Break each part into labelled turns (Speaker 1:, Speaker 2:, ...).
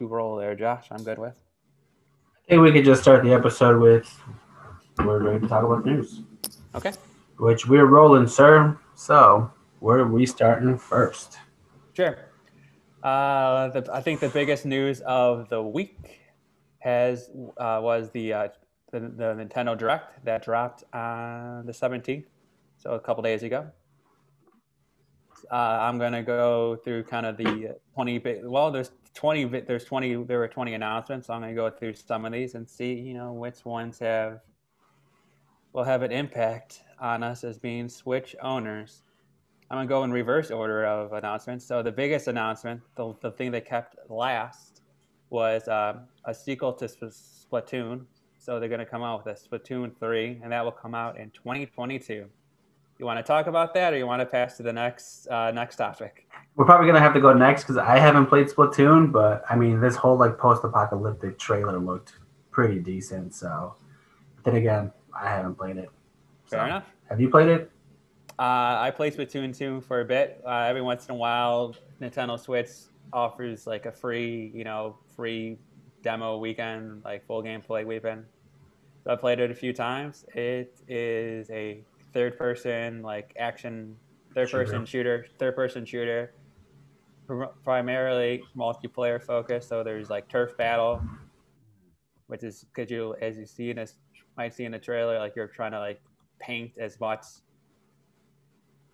Speaker 1: You roll there, Josh. I'm good with.
Speaker 2: I think we could just start the episode with we're going to talk about news.
Speaker 1: Okay.
Speaker 2: Which we're rolling, sir. So where are we starting first?
Speaker 1: Sure. Uh, the, I think the biggest news of the week has uh, was the, uh, the, the Nintendo Direct that dropped on the 17th, so a couple days ago. Uh, I'm gonna go through kind of the 20. Well, there's 20. There's 20. There were 20 announcements. So I'm gonna go through some of these and see, you know, which ones have will have an impact on us as being Switch owners. I'm gonna go in reverse order of announcements. So the biggest announcement, the, the thing they kept last, was uh, a sequel to Splatoon. So they're gonna come out with a Splatoon 3, and that will come out in 2022. You want to talk about that, or you want to pass to the next uh, next topic?
Speaker 2: We're probably gonna have to go next because I haven't played Splatoon, but I mean, this whole like post-apocalyptic trailer looked pretty decent. So, then again, I haven't played it.
Speaker 1: Fair so, enough.
Speaker 2: Have you played it?
Speaker 1: Uh, I play Splatoon 2 for a bit. Uh, every once in a while, Nintendo Switch offers like a free, you know, free demo weekend, like full gameplay weekend. So I played it a few times. It is a third person, like action, third person shooter, third person shooter, primarily multiplayer focused. So there's like turf battle, which is because you, as you see in this, might see in the trailer, like you're trying to like paint as much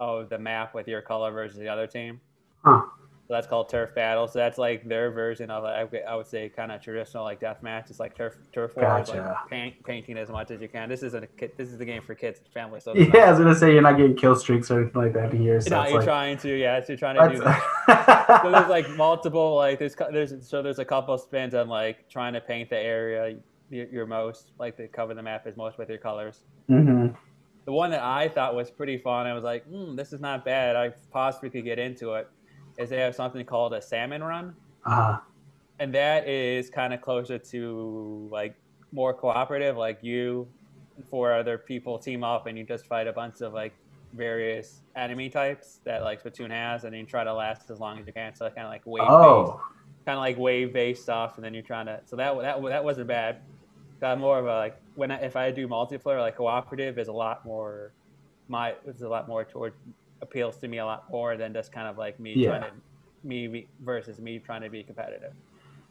Speaker 1: of the map with your color versus the other team.
Speaker 2: Huh.
Speaker 1: So that's called turf battle. So that's like their version of it. I would say kind of traditional like death match. It's like turf turf wars,
Speaker 2: gotcha.
Speaker 1: like paint, painting as much as you can. This isn't a this is the game for kids and families. So
Speaker 2: yeah, I was gonna say you're not getting kill streaks or anything like that here. So
Speaker 1: no, you're
Speaker 2: like...
Speaker 1: trying to. Yeah, so you're trying to do that. so there's like multiple like there's there's so there's a couple spins on like trying to paint the area you're most like to cover the map as most with your colors.
Speaker 2: Mm-hmm
Speaker 1: the one that I thought was pretty fun, I was like, hmm, this is not bad. I possibly could get into it. Is they have something called a salmon run,
Speaker 2: uh-huh.
Speaker 1: and that is kind of closer to like more cooperative. Like you, four other people team up, and you just fight a bunch of like various enemy types that like Splatoon has, and then you try to last as long as you can. So kind of like wave
Speaker 2: oh.
Speaker 1: kind of like wave based stuff, and then you're trying to. So that that that wasn't bad. Got more of a like when I, if I do multiplayer, like cooperative is a lot more. My it's a lot more toward appeals to me a lot more than just kind of like me yeah. trying to me, versus me trying to be competitive.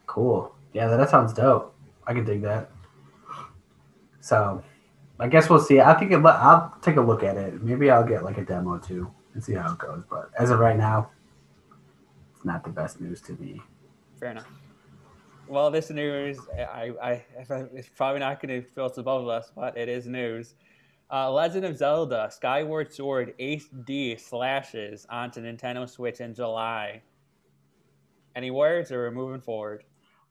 Speaker 2: Cool. Yeah, that sounds dope. I can dig that. So, I guess we'll see. I think it, I'll take a look at it. Maybe I'll get like a demo too and see how it goes. But as of right now, it's not the best news to me.
Speaker 1: Fair enough. Well, this news, I, I, it's probably not going to filter above us, but it is news. Uh, Legend of Zelda Skyward Sword HD slashes onto Nintendo Switch in July. Any words, or we're moving forward?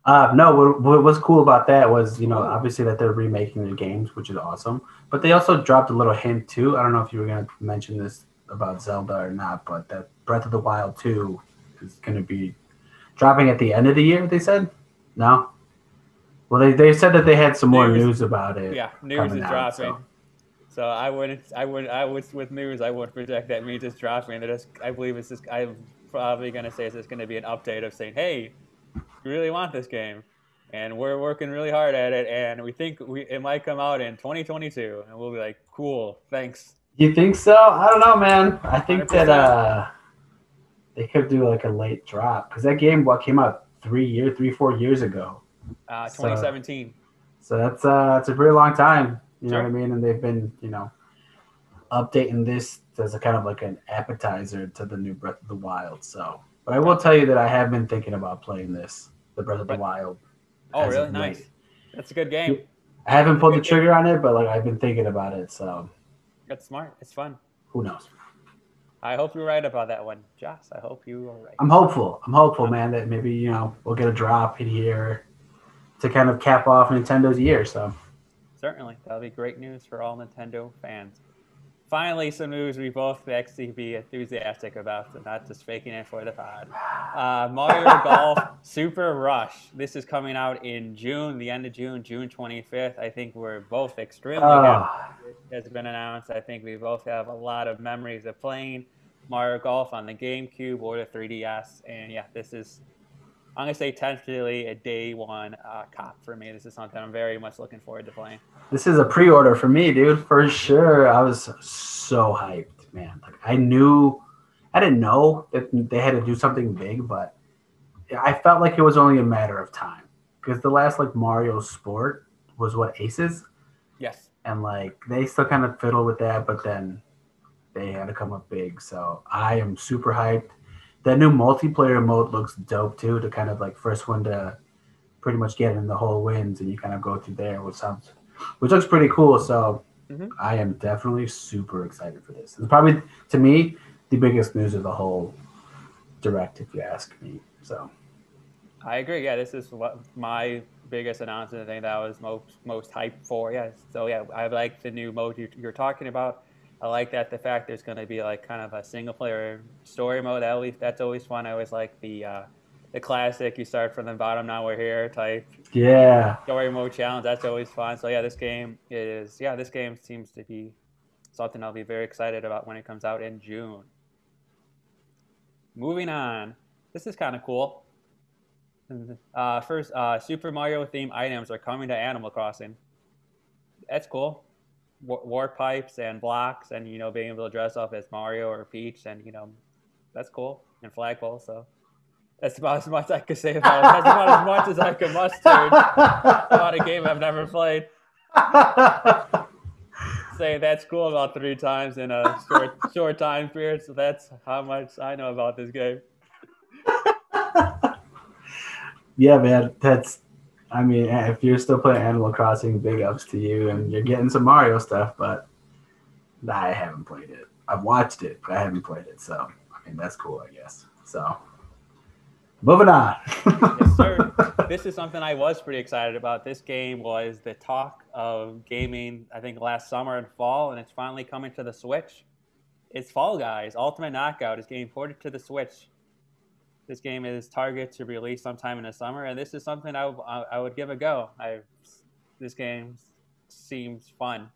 Speaker 2: Uh, no, what, what was cool about that was, you know, obviously that they're remaking the games, which is awesome. But they also dropped a little hint too. I don't know if you were going to mention this about Zelda or not, but that Breath of the Wild 2 is going to be dropping at the end of the year, they said. No. Well, they, they said that they had some more news about it.
Speaker 1: Yeah, news is out, dropping. So. So. I wouldn't, I would, I would with news, I would project that means it's dropping. That is, I believe it's just, I'm probably gonna say it's just gonna be an update of saying, hey, you really want this game, and we're working really hard at it, and we think we it might come out in 2022, and we'll be like, cool, thanks.
Speaker 2: You think so? I don't know, man. I think 100%. that uh, they could do like a late drop because that game what came out three years, three four years ago.
Speaker 1: Uh, 2017.
Speaker 2: So, so that's uh, that's a pretty long time. You know what I mean? And they've been, you know, updating this as a kind of like an appetizer to the new Breath of the Wild. So, but I will tell you that I have been thinking about playing this, the Breath of the Wild.
Speaker 1: Oh, really? Nice. That's a good game.
Speaker 2: I haven't pulled the trigger on it, but like I've been thinking about it. So,
Speaker 1: that's smart. It's fun.
Speaker 2: Who knows?
Speaker 1: I hope you're right about that one, Josh. I hope you are right.
Speaker 2: I'm hopeful. I'm hopeful, man, that maybe you know we'll get a drop in here to kind of cap off Nintendo's year. So
Speaker 1: certainly that'll be great news for all Nintendo fans. Finally, some news we both actually be enthusiastic about, so not just faking it for the pod. Uh, Mario Golf Super Rush. This is coming out in June, the end of June, June 25th. I think we're both extremely uh, happy. It has been announced. I think we both have a lot of memories of playing Mario Golf on the GameCube or the 3DS. And yeah, this is I'm gonna say tentatively a day one uh, cop for me. This is something I'm very much looking forward to playing.
Speaker 2: This is a pre-order for me, dude, for sure. I was so hyped, man. Like I knew, I didn't know that they had to do something big, but I felt like it was only a matter of time because the last like Mario Sport was what Aces,
Speaker 1: Yes.
Speaker 2: and like they still kind of fiddle with that, but then they had to come up big. So I am super hyped. That new multiplayer mode looks dope too. To kind of like first one to pretty much get in the whole wins, and you kind of go through there, which sounds, which looks pretty cool. So
Speaker 1: Mhm.
Speaker 2: I am definitely super excited for this. It's probably to me the biggest news of the whole direct, if you ask me. So
Speaker 1: I agree. Yeah, this is what my biggest announcement. I think that I was most most hyped for. Yeah. So yeah, I like the new mode you, you're talking about. I like that the fact there's going to be like kind of a single player story mode. At least that's always fun. I always like the uh, the classic. You start from the bottom, now we're here type
Speaker 2: yeah,
Speaker 1: story mode challenge. That's always fun. So yeah, this game is yeah, this game seems to be something I'll be very excited about when it comes out in June. Moving on, this is kind of cool. Uh, first, uh, Super Mario themed items are coming to Animal Crossing. That's cool. War, pipes and blocks, and you know, being able to dress up as Mario or Peach, and you know, that's cool. And flagpole. So that's about as much I could say about it. That's about as much as I could muster about a game I've never played. Say that's cool about three times in a short short time period. So that's how much I know about this game.
Speaker 2: yeah, man. That's. I mean, if you're still playing Animal Crossing, big ups to you, and you're getting some Mario stuff. But I haven't played it. I've watched it, but I haven't played it. So I mean, that's cool, I guess. So moving on.
Speaker 1: Yes, sir. this is something I was pretty excited about. This game was the talk of gaming, I think, last summer and fall, and it's finally coming to the Switch. It's Fall Guys Ultimate Knockout is getting ported to the Switch. This game is target to release sometime in the summer, and this is something I, w- I- I would give a go. I this game seems fun.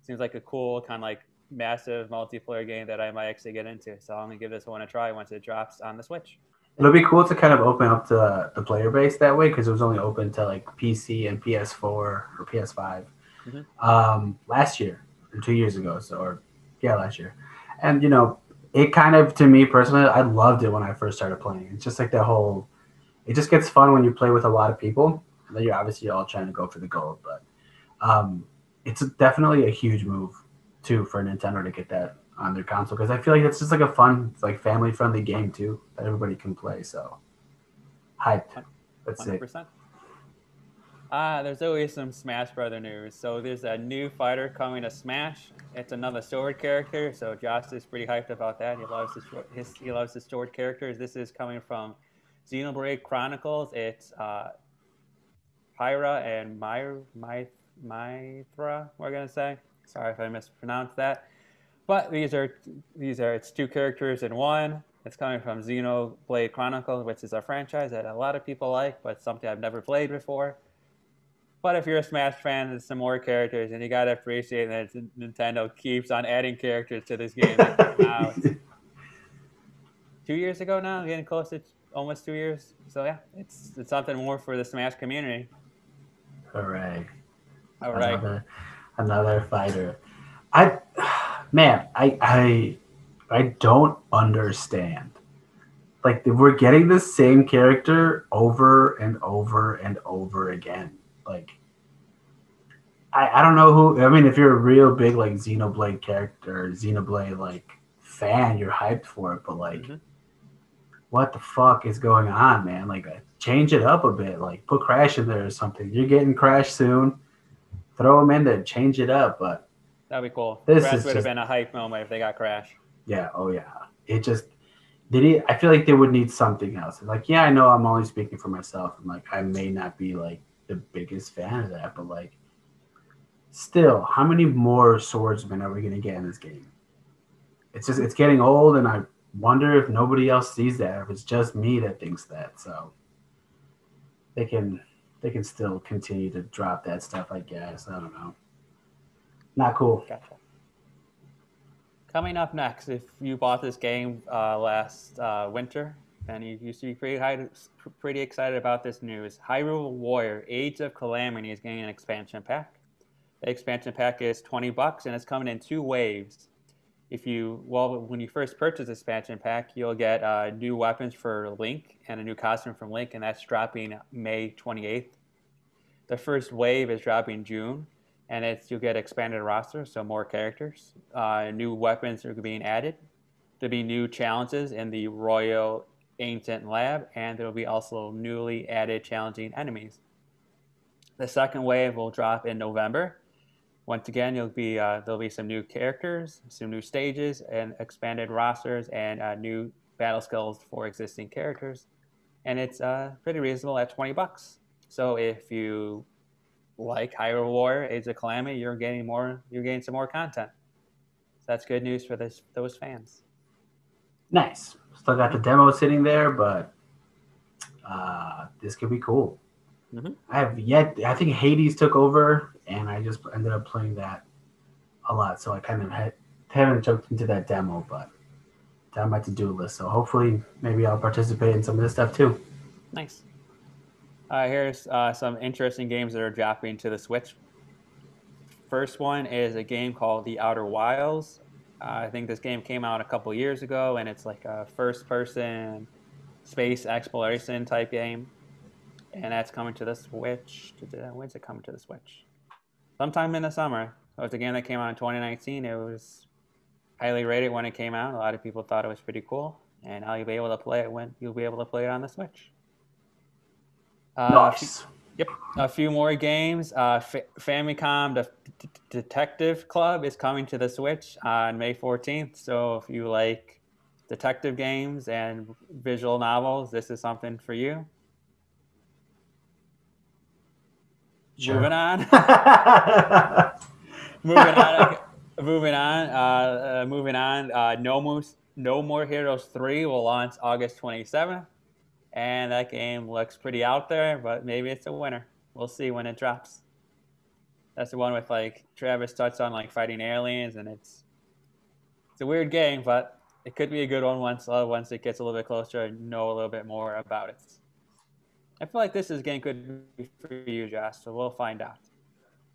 Speaker 1: Seems like a cool kind of like massive multiplayer game that I might actually get into. So I'm gonna give this one a try once it drops on the Switch.
Speaker 2: It'll be cool to kind of open up the, the player base that way because it was only open to like PC and PS4 or PS5
Speaker 1: Mhm.
Speaker 2: um, last year or two years ago. So, or yeah, last year. And, you know, it kind of, to me personally, I loved it when I first started playing. It's just like that whole, it just gets fun when you play with a lot of people. And then you're obviously all trying to go for the gold, but um, it's definitely a huge move too for Nintendo to get that on their console because I feel like it's just like a fun, like family friendly game too that everybody can play. So hyped. That's
Speaker 1: Hundred
Speaker 2: it.
Speaker 1: Ah, there's always some Smash Brother news. So there's a new fighter coming to Smash. It's another sword character. So Josh is pretty hyped about that. He loves the his, he loves the sword characters. This is coming from Xenoblade Chronicles. It's uh, Pyra and My My Mythra. We're gonna say. Sorry if I mispronounced that. But these are these are it's two characters in one. It's coming from Xenoblade Chronicles, which is a franchise that a lot of people like, but something I've never played before. But if you're a Smash fan, there's some more characters, and you gotta appreciate that Nintendo keeps on adding characters to this game. now, two years ago now, getting close to almost two years. So yeah, it's it's something more for the Smash community.
Speaker 2: Hooray.
Speaker 1: All right.
Speaker 2: Another, another fighter. I, man, I, I, I don't understand. Like we're getting the same character over and over and over again. Like, I, I don't know who. I mean, if you're a real big like Xenoblade character, Xenoblade like fan, you're hyped for it. But like,
Speaker 1: Mhm.
Speaker 2: what the fuck is going on, man? Like, uh, change it up a bit. Like, put Crash in there or something. You're getting Crash soon. Throw him in there, change it up. But
Speaker 1: That'd be cool.
Speaker 2: This
Speaker 1: Crash would have been a hype moment if they got Crash.
Speaker 2: yeah, oh yeah, it just did need. I feel like they would need something else. Like, yeah, I know I'm only speaking for myself, and like I may not be like the biggest fan of that, but like, still, how many more swordsmen are we gonna get in this game? It's just it's getting old, and I wonder if nobody else sees that, if it's just me that thinks that. So they can they can still continue to drop that stuff. I guess I don't know. Not cool.
Speaker 1: Gotcha. Coming up next, if you bought this game uh, last uh, winter, and you, you should be pretty high, pretty excited about this news. Hyrule Warrior: Age of Calamity is getting an expansion pack. The expansion pack is twenty bucks, and it's coming in two waves. If you well, when you first purchase the expansion pack, you'll get uh, new weapons for Link and a new costume from Link, and that's dropping May twenty eighth. The first wave is dropping June, and it's you'll get expanded roster, so more characters. Uh, new weapons are being added. There'll be new challenges in the Royal Ancient Lab, and there will be also newly added challenging enemies. The second wave will drop in November. Once again, you'll be uh, there'll be some new characters, some new stages, and expanded rosters, and uh, new battle skills for existing characters. And it's uh, pretty reasonable at twenty bucks. So if you like Hyrule Warrior, Age of Calamity, you're getting more. You're getting some more content. So that's good news for this those fans.
Speaker 2: Nice. Still got the demo sitting there, but uh, this could be cool.
Speaker 1: Mm-hmm.
Speaker 2: I have yet. I think Hades took over, and I just ended up playing that a lot. So I kind of had, haven't jumped into that demo, but down my to-do list. So hopefully, maybe I'll participate in some of this stuff too.
Speaker 1: Nice. Uh, here's uh, some interesting games that are dropping to the Switch. First one is a game called The Outer Wilds. Uh, I think this game came out a couple years ago, and it's like a first-person space exploration type game, and that's coming to the Switch. When's it coming to the Switch? Sometime in the summer. So it's a game that came out in 2019. It was highly rated when it came out. A lot of people thought it was pretty cool, and now you'll be able to play it when you'll be able to play it on the Switch.
Speaker 2: Uh, nice.
Speaker 1: Yep, a few more games. Uh, F- Famicom De- Detective Club is coming to the Switch on May 14th. So if you like detective games and visual novels, this is something for you. Sure. Moving on. moving on. Moving on. Uh, uh, moving on. Uh, no more. No More Heroes 3 will launch August 27th and that game looks pretty out there, but maybe it's a winner. We'll see when it drops. That's the one with like Travis Touchdown like fighting aliens, and it's it's a weird game, but it could be a good one once uh, once it gets a little bit closer and know a little bit more about it. I feel like this is game could be for you, Josh. So we'll find out.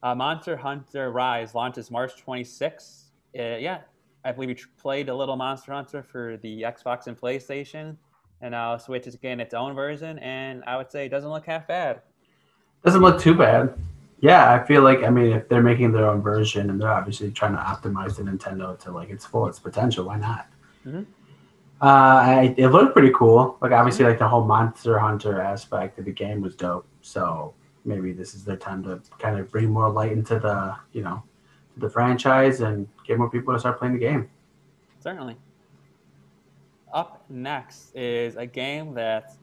Speaker 1: Uh, Monster Hunter Rise launches March 26th. Uh, yeah, I believe you played a little Monster Hunter for the Xbox and PlayStation and now Switch is getting its own version, and I would say it doesn't look half bad.
Speaker 2: Doesn't look too bad. Yeah, I feel like I mean if they're making their own version and they're obviously trying to optimize the Nintendo to like its full its potential, why not?
Speaker 1: Mm-hmm.
Speaker 2: Uh, I, it looked pretty cool. Like obviously, like the whole Monster Hunter aspect of the game was dope. So maybe this is their time to kind of bring more light into the you know the franchise and get more people to start playing the game.
Speaker 1: Certainly up next is a game that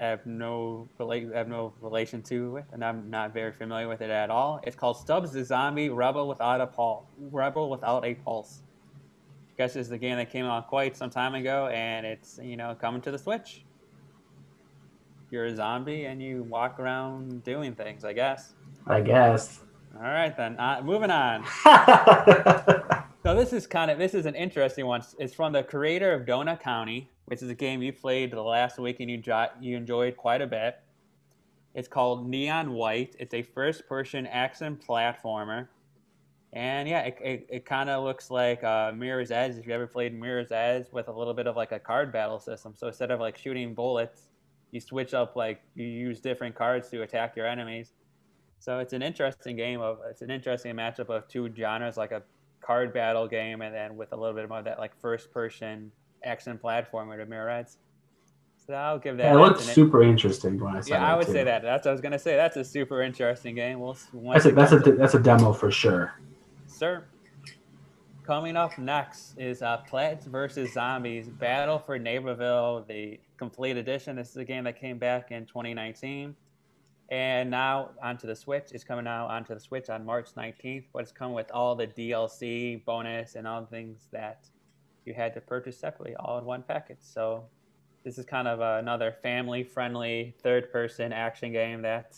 Speaker 1: I have no relate have no relation to with, and I'm not very familiar with it at all. It's called Stubbs the Zombie Rebel Without a Pulse. Rebel Without a Pulse. I guess it's a game that came out quite some time ago, and it's you know coming to the Switch. You're a zombie and you walk around doing things. I guess.
Speaker 2: I guess.
Speaker 1: All right then. Uh, moving on. So this is kind of this is an interesting one. It's from the creator of Donut County, which is a game you played the last week and you you enjoyed quite a bit. It's called Neon White. It's a first-person action platformer, and yeah, it, it, it kind of looks like uh, Mirror's Edge. If you ever played Mirror's Edge with a little bit of like a card battle system, so instead of like shooting bullets, you switch up like you use different cards to attack your enemies. So it's an interesting game of it's an interesting matchup of two genres, like a card battle game, and then with a little bit more of that like first person action platformer to Mirror's Edge. So I'll give that.
Speaker 2: Yeah, it looks super interesting when I
Speaker 1: saw Yeah, I would too. say that. That's what I was gonna say. That's a super interesting game. We'll.
Speaker 2: That's a that's a that's a demo for sure.
Speaker 1: Sir. Coming up next is uh, Plants vs. Zombies Battle for Neighborville, the complete edition. This is a game that came back in 2019. And now onto the Switch. It's coming out onto the Switch on March 19th, but it's coming with all the DLC bonus and all the things that you had to purchase separately, all in one package. So this is kind of another family-friendly third-person action game that,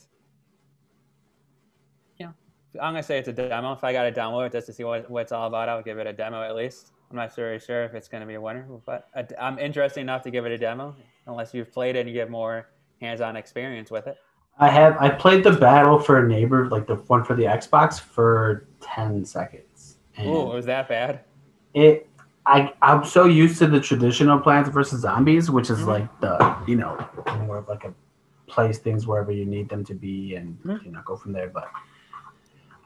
Speaker 1: you know, I'm gonna say it's a demo. If I got to download it just to see what, what it's all about, I'll give it a demo at least. I'm not sure sure if it's going to be a winner, but I'm interested enough to give it a demo. Unless you've played it and you get more hands-on experience with it.
Speaker 2: I have. I played the battle for a neighbor, like the one for the Xbox, for ten seconds.
Speaker 1: Oh, it was that bad?
Speaker 2: It. I I'm so used to the traditional Plants vs Zombies, which is mm-hmm. like the you know more of like a place things wherever you need them to be and mm-hmm. you know go from there. But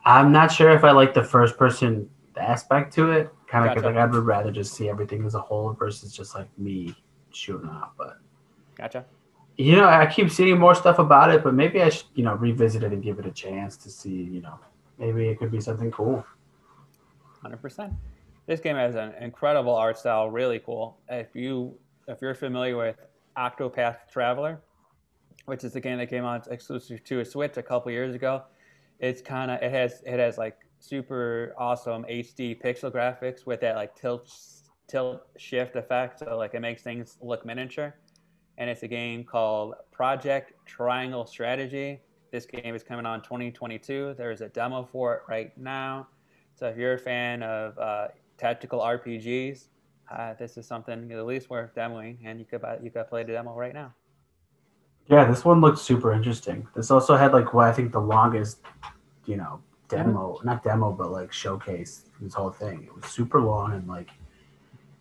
Speaker 2: I'm not sure if I like the first person aspect to it. Kind of gotcha. like I would rather just see everything as a whole versus just like me shooting off. But
Speaker 1: gotcha.
Speaker 2: You know, I keep seeing more stuff about it, but maybe I should, you know, revisit it and give it a chance to see, you know, maybe it could be something cool.
Speaker 1: Hundred percent. This game has an incredible art style, really cool. If you if you're familiar with Octopath Traveler, which is the game that came out exclusive to a Switch a couple years ago, it's kind of it has it has like super awesome HD pixel graphics with that like tilt tilt shift effect, so like it makes things look miniature. And it's a game called Project Triangle Strategy. This game is coming on 2022. There's a demo for it right now. So if you're a fan of uh, tactical RPGs, uh, this is something at least worth demoing, and you could buy, you could play the demo right now.
Speaker 2: Yeah, this one looks super interesting. This also had like what I think the longest, you know, demo, not demo, but like showcase this whole thing. It was super long and like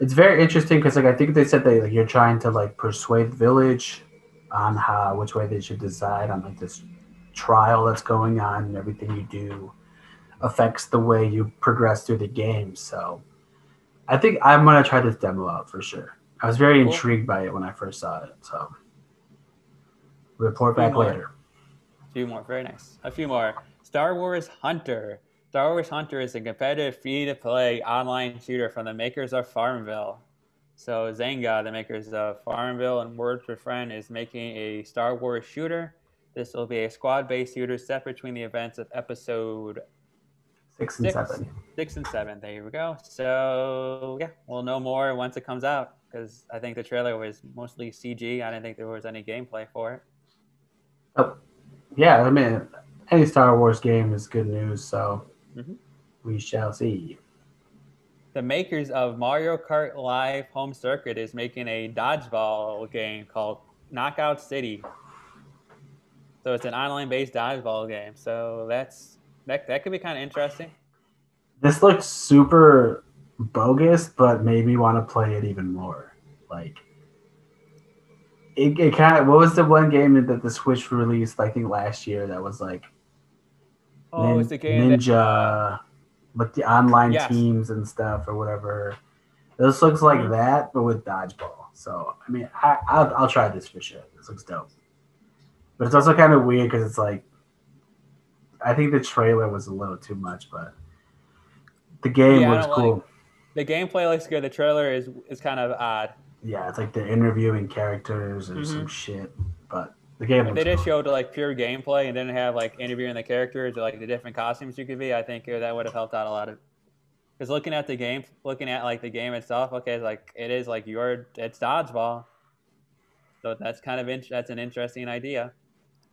Speaker 2: it's very interesting because like I think they said that like, you're trying to like persuade the village on how which way they should decide on like this trial that's going on and everything you do affects the way you progress through the game. So I think I'm gonna try this demo out for sure. I was very cool. intrigued by it when I first saw it. So report back later.
Speaker 1: A few more, very nice. A few more. Star Wars Hunter. Star Wars Hunter is a competitive free-to-play online shooter from the makers of Farmville. So Zynga, the makers of Farmville and Words with Friend, is making a Star Wars shooter. This will be a squad-based shooter set between the events of Episode
Speaker 2: six and six, seven.
Speaker 1: Six and seven. There we go. So yeah, we'll know more once it comes out because I think the trailer was mostly CG. I didn't think there was any gameplay for it.
Speaker 2: Oh, yeah. I mean, any Star Wars game is good news. So mm-hmm. we shall see.
Speaker 1: The makers of Mario Kart Live Home Circuit is making a dodgeball game called Knockout City. So it's an online-based dodgeball game. So that's that. That could be kind of interesting.
Speaker 2: This looks super bogus, but made me want to play it even more. Like it, it kind of what was the one game that the Switch released? I think last year that was like
Speaker 1: Oh, Nin- it's the game
Speaker 2: Ninja, that... like the online yes. teams and stuff or whatever. This looks like mm-hmm. that, but with dodgeball. So I mean, I, I'll, I'll try this for sure. This looks dope. But it's also kind of weird because it's like, I think the trailer was a little too much, but the game yeah, looks cool. Like,
Speaker 1: the gameplay looks good. The trailer is is kind of odd.
Speaker 2: Yeah, it's like they're interviewing characters and mm-hmm. some shit, the game.
Speaker 1: If they just showed like pure gameplay and didn't have like interviewing the characters or like the different costumes you could be, I think that would have helped out a lot of. Because looking at the game, looking at like the game itself, okay, like it is like your it's dodgeball. So that's kind of in, that's an interesting idea.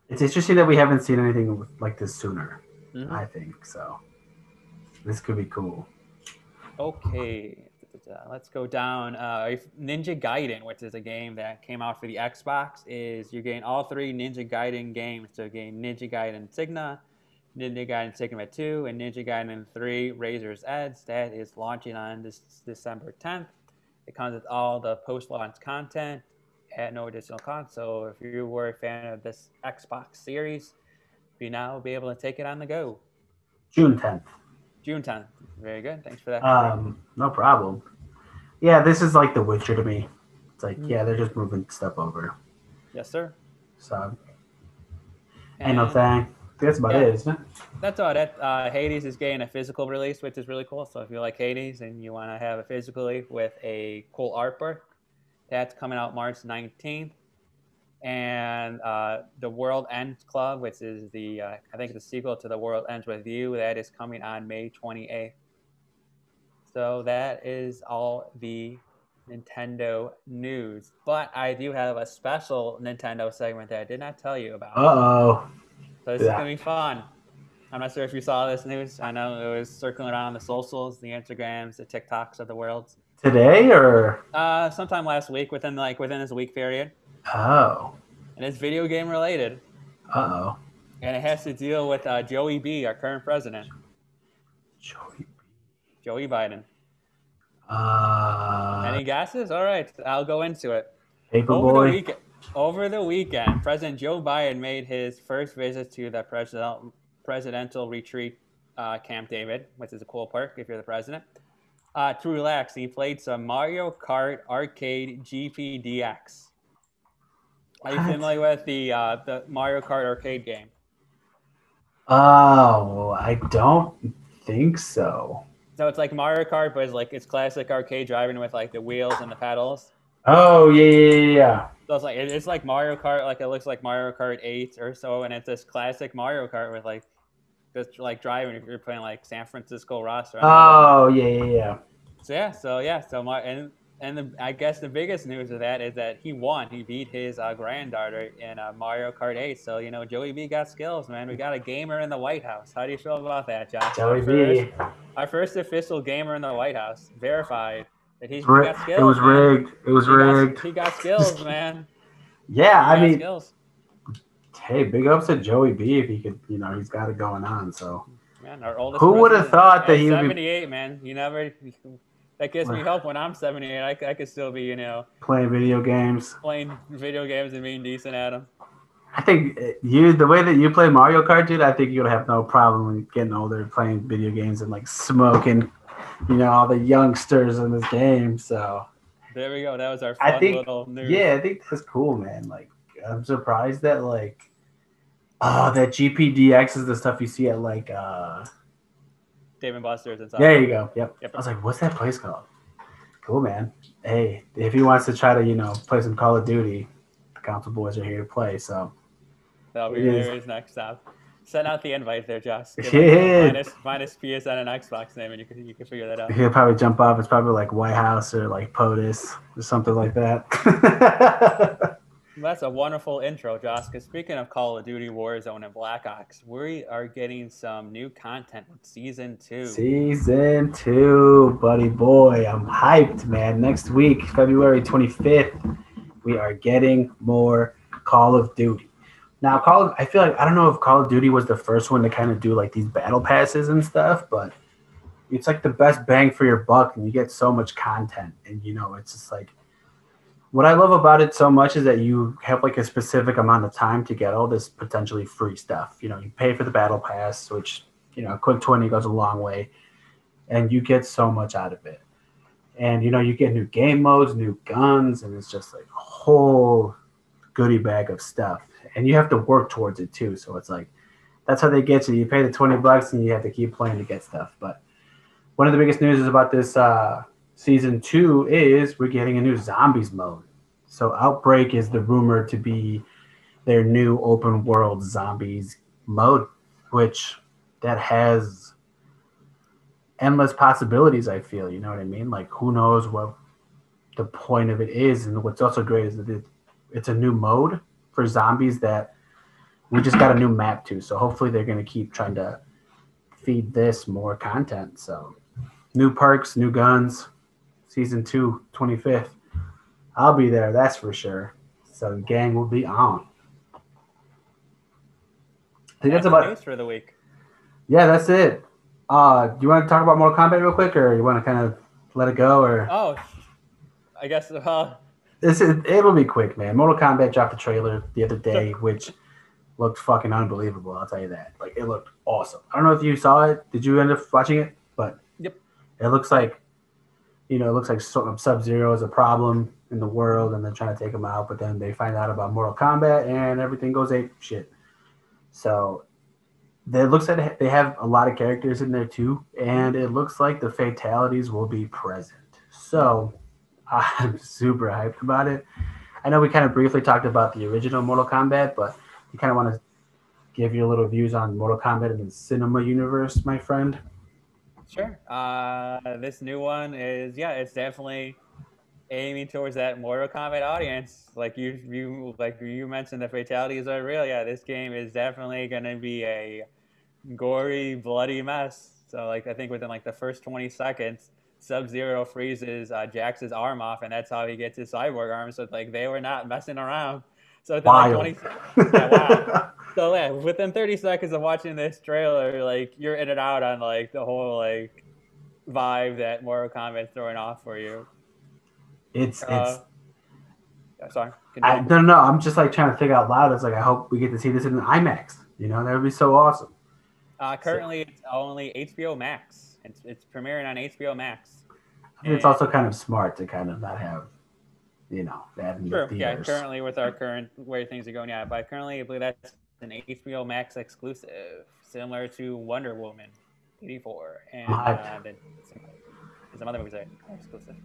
Speaker 2: It's interesting that we haven't seen anything like this sooner. Mm-hmm. I think so. This could be cool.
Speaker 1: Okay, let's go down. Uh, Ninja Gaiden, which is a game that came out for the Xbox, is you gain all three Ninja Gaiden games. So gain Ninja Gaiden Sigma, Ninja Gaiden Sigma 2, and Ninja Gaiden 3 Razor's Edge. That is launching on this December 10th. It comes with all the post-launch content at no additional cost. So if you were a fan of this Xbox series, you now will be able to take it on the go.
Speaker 2: June 10th.
Speaker 1: June 10th. Very good. Thanks for that.
Speaker 2: Um, no problem. Yeah, this is like The Witcher to me. It's like, mm. yeah, they're just moving stuff over.
Speaker 1: Yes, sir.
Speaker 2: So, ain't no thing. That's about yeah, it, isn't it?
Speaker 1: That's all. That uh, Hades is getting a physical release, which is really cool. So if you like Hades and you want to have it physically with a cool artwork, that's coming out March 19th. And uh, the World's End Club, which is the uh, I think the sequel to the World Ends with You, that is coming on May 28th. So that is all the Nintendo news. But I do have a special Nintendo segment that I did not tell you about.
Speaker 2: Uh oh.
Speaker 1: So this yeah. is gonna be fun. I'm not sure if you saw this news. I know it was circling around the socials, the Instagrams, the TikToks of the world.
Speaker 2: Today or
Speaker 1: Uh, sometime last week, within like within this week period,
Speaker 2: oh,
Speaker 1: and it's video game related,
Speaker 2: uh oh,
Speaker 1: and it has to deal with uh, Joey B, our current president,
Speaker 2: Joey.
Speaker 1: Joey Biden.
Speaker 2: Uh,
Speaker 1: Any guesses? All right, I'll go into it. Over the
Speaker 2: boy.
Speaker 1: weekend, over the weekend, President Joe Biden made his first visit to the president, presidential retreat, uh, Camp David, which is a cool park if you're the president. Uh, to relax, he played some Mario Kart Arcade GPDX. Are you
Speaker 2: What?
Speaker 1: familiar with the uh, the Mario Kart arcade game?
Speaker 2: Oh, I don't think so.
Speaker 1: So it's like Mario Kart, but it's like it's classic arcade driving with like the wheels and the pedals.
Speaker 2: Oh yeah, yeah, yeah, yeah.
Speaker 1: So it's like it- it's like Mario Kart, like it looks like Mario Kart 8 or so, and it's this classic Mario Kart with like just like driving if you're playing like San Francisco Rush.
Speaker 2: Oh yeah, yeah, yeah.
Speaker 1: so yeah, so yeah, so Mar- and and the, I guess the biggest news of that is that he won. He beat his uh, granddaughter in uh, Mario Kart 8. So you know Joey B got skills, man. We got a gamer in the White House. How do you feel about that, Josh?
Speaker 2: Joey
Speaker 1: our
Speaker 2: B.
Speaker 1: First, our first official gamer in the White House, verified that he's he
Speaker 2: Ri-
Speaker 1: got skills.
Speaker 2: It was
Speaker 1: man.
Speaker 2: rigged. It was
Speaker 1: He got,
Speaker 2: rigged.
Speaker 1: he got skills, man.
Speaker 2: Yeah, I mean,
Speaker 1: skills.
Speaker 2: hey, big ups to Joey B if he could, you know, he's got it going on. So
Speaker 1: Man, our oldest.
Speaker 2: Who would've thought that
Speaker 1: at
Speaker 2: he would be-
Speaker 1: 78, man. You never. That gives me hope when I'm 78. I, I could still be, you know,
Speaker 2: playing video games.
Speaker 1: playing video games and being decent at them.
Speaker 2: I think uh, you, the way that you play Mario Kart, dude, I think you'd have no problem getting older playing video games and like smoking, you know, all the youngsters in this game. So
Speaker 1: There we go. That was our
Speaker 2: I think-
Speaker 1: little news.
Speaker 2: yeah, I think that's cool, man. Like, I'm surprised that like, oh, that GPDX is the stuff you see at like, uh,
Speaker 1: Dave and Buster's and stuff.
Speaker 2: there you go. Yep.
Speaker 1: Yep.
Speaker 2: I was like, what's that place called? Cool, man. Hey, if he wants to try to, you know, play some Call of Duty, the Council Boys are here to play. So
Speaker 1: That'll be there his next stop. Send out the invite there, Josh. Give
Speaker 2: Yeah.
Speaker 1: us minus, minus PSN and Xbox name, and you can you can figure that out.
Speaker 2: he'll probably jump off. It's probably like White House or like POTUS or something like that.
Speaker 1: That's a wonderful intro, Josh. Because speaking of Call of Duty Warzone and Black Ops, we are getting some new content with Season 2.
Speaker 2: Season two, buddy boy. I'm hyped, man. Next week, February 25th, we are getting more Call of Duty. Now, Call of, I feel like I don't know if Call of Duty was the first one to kind of do like these battle passes and stuff, but it's like the best bang for your buck, and you get so much content. And you know, it's just like what I love about it so much is that you have like a specific amount of time to get all this potentially free stuff. You know, you pay for the battle pass, which you know, a quick 20 goes a long way, and you get so much out of it. And you know, you get new game modes, new guns, and it's just like a whole goodie bag of stuff. And you have to work towards it too. So it's like that's how they get you. You pay the 20 bucks and you have to keep playing to get stuff. But one of the biggest news is about this uh, season two is we're getting a new zombies mode. So Outbreak is the rumor to be their new open world zombies mode, which that has endless possibilities. I feel, you know what I mean? Like, who knows what the point of it is? And what's also great is that it, it's a new mode for zombies that we just got a new map to. So hopefully they're to keep trying to feed this more content. So new perks, new guns, season two, 25th. I'll be there, that's for sure. So the gang will be on. I think that's about
Speaker 1: news for the week.
Speaker 2: yeah, that's it. Uh, do you want to talk about Mortal Kombat real quick, or you want to kind of let it go, or
Speaker 1: Oh, I guess. Uh,
Speaker 2: this is, it'll be quick, man. Mortal Kombat dropped a trailer the other day, which looked fucking unbelievable. I'll tell you that. Like it looked awesome. I don't know if you saw it. Did you end up watching it? But
Speaker 1: Yep.
Speaker 2: it looks like, you know, it looks like um, Sub Zero is a problem in the world, and they're trying to take him out. But then they find out about Mortal Kombat, and everything goes ape shit. So it looks like they have a lot of characters in there too, and it looks like the fatalities will be present. So I'm super hyped about it. I know we kind of briefly talked about the original Mortal Kombat, but you kind of want to give your little views on Mortal Kombat in the cinema universe, my friend.
Speaker 1: Sure. Uh, this new one is yeah, it's definitely aiming towards that Mortal Kombat audience. Like you, you like you mentioned, the fatalities are real. Yeah, this game is definitely going to be a gory, bloody mess. So like I think within like the first 20 seconds, Sub Zero freezes uh, Jax's arm off, and that's how he gets his cyborg arm. So like they were not messing around. So within like 20, yeah, wow. so yeah, within 30 seconds of watching this trailer, like you're in and out on like the whole like vibe that Mortal Kombat's throwing off for you.
Speaker 2: It's
Speaker 1: Uh, yeah, sorry.
Speaker 2: I don't know. I'm just like trying to think out loud. It's like I hope we get to see this in an IMAX. You know, that would be so awesome.
Speaker 1: Uh, currently, it's only HBO Max. It's, it's premiering on HBO Max.
Speaker 2: I think it's also kind of smart to kind of not have, you know, that the
Speaker 1: True. Yeah. Currently, with our current way things are going, yeah. But currently, I believe that's an HBO Max exclusive, similar to Wonder Woman '84, and uh, the, some other movies are exclusive.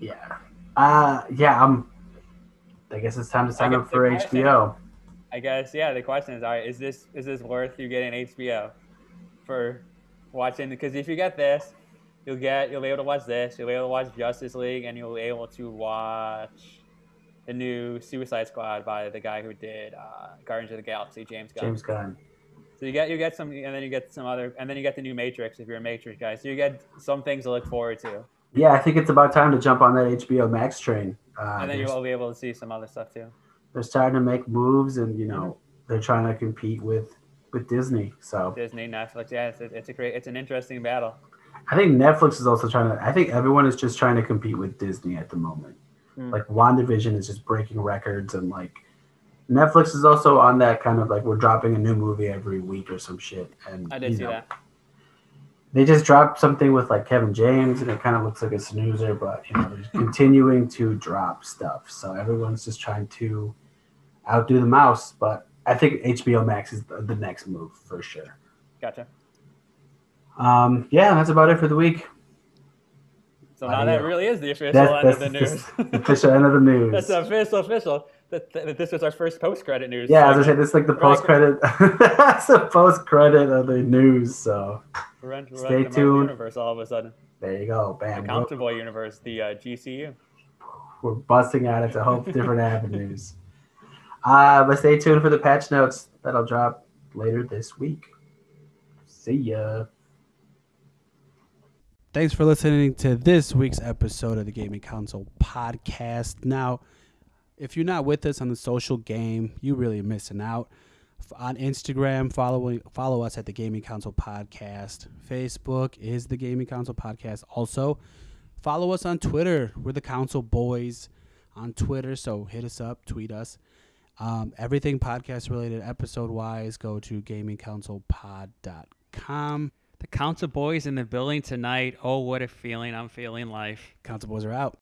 Speaker 2: Yeah. Uh, yeah. I'm. I guess it's time to sign up for
Speaker 1: question-
Speaker 2: HBO.
Speaker 1: I guess yeah. The question is, all right, is this is this worth you getting HBO for watching? Because if you get this, you'll get you'll be able to watch this. You'll be able to watch Justice League, and you'll be able to watch the new Suicide Squad by the guy who did uh, Guardians of the Galaxy, James Gunn.
Speaker 2: James Gunn.
Speaker 1: So you get you get some, and then you get some other, and then you get the new Matrix if you're a Matrix guy. So you get some things to look forward to,
Speaker 2: Yeah, I think it's about time to jump on that HBO Max train. Uh,
Speaker 1: and then you'll be able to see some other stuff too.
Speaker 2: they're starting to make moves, and you know they're trying to compete with with Disney. So
Speaker 1: Disney, Netflix, yeah, it's a, it's a great, it's an interesting battle.
Speaker 2: I think Netflix is also trying to. I think everyone is just trying to compete with Disney at the moment.
Speaker 1: Hmm.
Speaker 2: Like WandaVision is just breaking records, and like Netflix is also on that kind of like we're dropping a new movie every week or some shit. And
Speaker 1: I did see
Speaker 2: know,
Speaker 1: that.
Speaker 2: They just dropped something with like Kevin James, and it kind of looks like a snoozer, but you know they're continuing to drop stuff. So everyone's just trying to outdo the mouse. But I think HBO Max is the, the next move for sure.
Speaker 1: Gotcha.
Speaker 2: Um, yeah, that's about it for the week.
Speaker 1: So now that really is the official
Speaker 2: That's,
Speaker 1: end
Speaker 2: that's
Speaker 1: of the
Speaker 2: the
Speaker 1: news.
Speaker 2: official end of the news.
Speaker 1: That's the official official. That, that this was our first post credit news.
Speaker 2: Yeah, as I
Speaker 1: segment.
Speaker 2: said, this is like the post credit. That's the post credit of the news. So
Speaker 1: We're in- we're
Speaker 2: Stay
Speaker 1: in the Marvel
Speaker 2: tuned.
Speaker 1: Universe all of a sudden.
Speaker 2: there you go,
Speaker 1: The
Speaker 2: bam. We're,
Speaker 1: Comfortable universe, the uh, GCU.
Speaker 2: we're busting out into hope different avenues. Uh, but stay tuned for the patch notes that'll drop later this week. See ya.
Speaker 3: Thanks for listening to this week's episode of the Gaming Council podcast. Now, if you're not with us on the social game, you really missing out. On Instagram, follow follow us at the Gaming Council Podcast. Facebook is the Gaming Council Podcast. Also, follow us on Twitter. We're the Council Boys on Twitter, so hit us up, tweet us. Um, everything podcast related, episode wise, go to gamingcouncilpod.com.
Speaker 1: The Council Boys in the building tonight. Oh, what a feeling I'm feeling life.
Speaker 3: Council Boys are out.